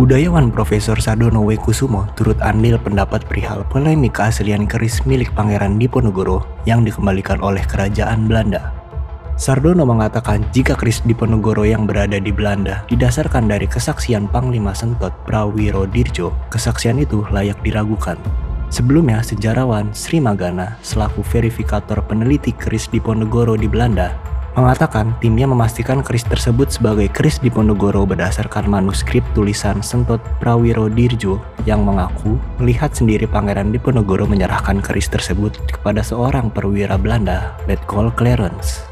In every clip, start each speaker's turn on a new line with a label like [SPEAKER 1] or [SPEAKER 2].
[SPEAKER 1] Budayawan Profesor Sardono W. Kusumo turut andil pendapat perihal polemik keaslian keris milik Pangeran Diponegoro yang dikembalikan oleh Kerajaan Belanda. Sardono mengatakan jika keris Diponegoro yang berada di Belanda didasarkan dari kesaksian Panglima Sentot Prawiro Dirjo, kesaksian itu layak diragukan. Sebelumnya, sejarawan Sri Magana selaku verifikator peneliti keris Diponegoro di Belanda mengatakan timnya memastikan keris tersebut sebagai keris Diponegoro berdasarkan manuskrip tulisan Sentot Prawiro Dirjo yang mengaku melihat sendiri Pangeran Diponegoro menyerahkan keris tersebut kepada seorang perwira Belanda, Letkol Clarence.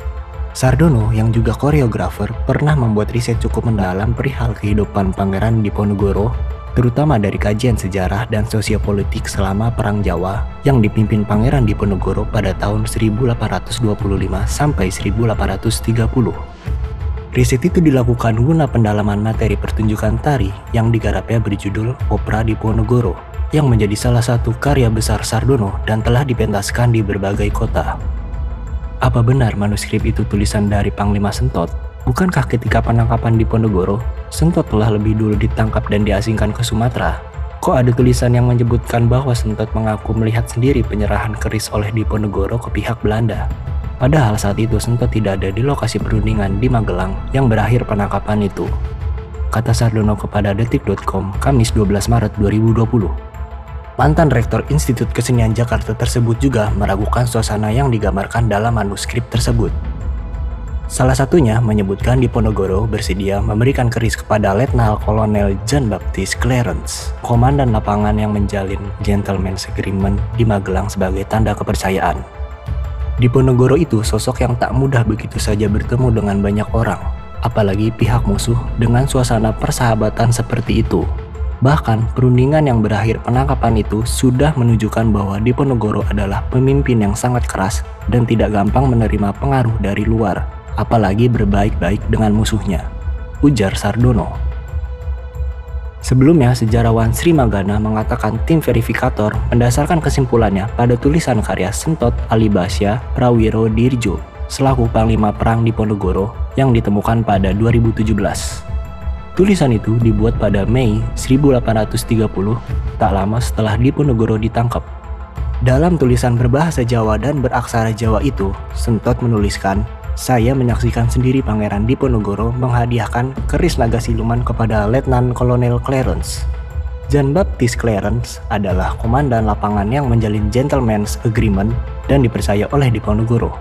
[SPEAKER 1] Sardono yang juga koreografer pernah membuat riset cukup mendalam perihal kehidupan Pangeran Diponegoro terutama dari kajian sejarah dan sosiopolitik selama Perang Jawa yang dipimpin Pangeran Diponegoro pada tahun 1825 sampai 1830. Riset itu dilakukan guna pendalaman materi pertunjukan tari yang digarapnya berjudul Opera Diponegoro yang menjadi salah satu karya besar Sardono dan telah dipentaskan di berbagai kota. Apa benar manuskrip itu tulisan dari Panglima Sentot Bukankah ketika penangkapan di Ponegoro, Sentot telah lebih dulu ditangkap dan diasingkan ke Sumatera? Kok ada tulisan yang menyebutkan bahwa Sentot mengaku melihat sendiri penyerahan keris oleh Diponegoro ke pihak Belanda? Padahal saat itu Sentot tidak ada di lokasi perundingan di Magelang yang berakhir penangkapan itu. Kata Sardono kepada detik.com Kamis 12 Maret 2020. Mantan Rektor Institut Kesenian Jakarta tersebut juga meragukan suasana yang digambarkan dalam manuskrip tersebut. Salah satunya menyebutkan Diponegoro bersedia memberikan keris kepada Letnan Kolonel John Baptist Clarence, komandan lapangan yang menjalin gentleman's agreement di Magelang sebagai tanda kepercayaan. Diponegoro itu sosok yang tak mudah begitu saja bertemu dengan banyak orang, apalagi pihak musuh dengan suasana persahabatan seperti itu. Bahkan, perundingan yang berakhir penangkapan itu sudah menunjukkan bahwa Diponegoro adalah pemimpin yang sangat keras dan tidak gampang menerima pengaruh dari luar apalagi berbaik-baik dengan musuhnya, ujar Sardono. Sebelumnya, sejarawan Sri Magana mengatakan tim verifikator mendasarkan kesimpulannya pada tulisan karya Sentot Alibasya Prawiro Dirjo selaku Panglima Perang di Ponegoro yang ditemukan pada 2017. Tulisan itu dibuat pada Mei 1830, tak lama setelah Diponegoro ditangkap. Dalam tulisan berbahasa Jawa dan beraksara Jawa itu, Sentot menuliskan saya menyaksikan sendiri Pangeran Diponegoro menghadiahkan keris naga siluman kepada Letnan Kolonel Clarence. John Baptist Clarence adalah komandan lapangan yang menjalin gentleman's agreement dan dipercaya oleh Diponegoro.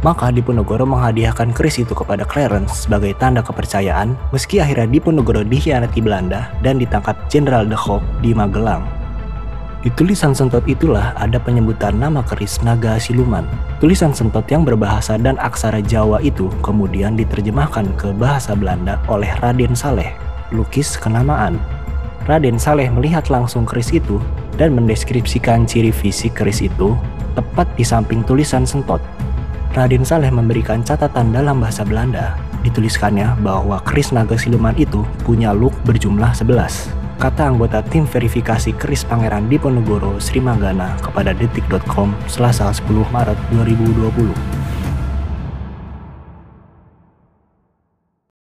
[SPEAKER 1] Maka Diponegoro menghadiahkan keris itu kepada Clarence sebagai tanda kepercayaan meski akhirnya Diponegoro dikhianati Belanda dan ditangkap Jenderal De Hoop di Magelang. Di tulisan sentot itulah ada penyebutan nama keris naga siluman. Tulisan sentot yang berbahasa dan aksara Jawa itu kemudian diterjemahkan ke bahasa Belanda oleh Raden Saleh, lukis kenamaan. Raden Saleh melihat langsung keris itu dan mendeskripsikan ciri fisik keris itu tepat di samping tulisan sentot. Raden Saleh memberikan catatan dalam bahasa Belanda. Dituliskannya bahwa keris naga siluman itu punya look berjumlah 11 kata anggota tim verifikasi keris Pangeran Diponegoro Sri Manggana kepada detik.com selasa 10 Maret 2020.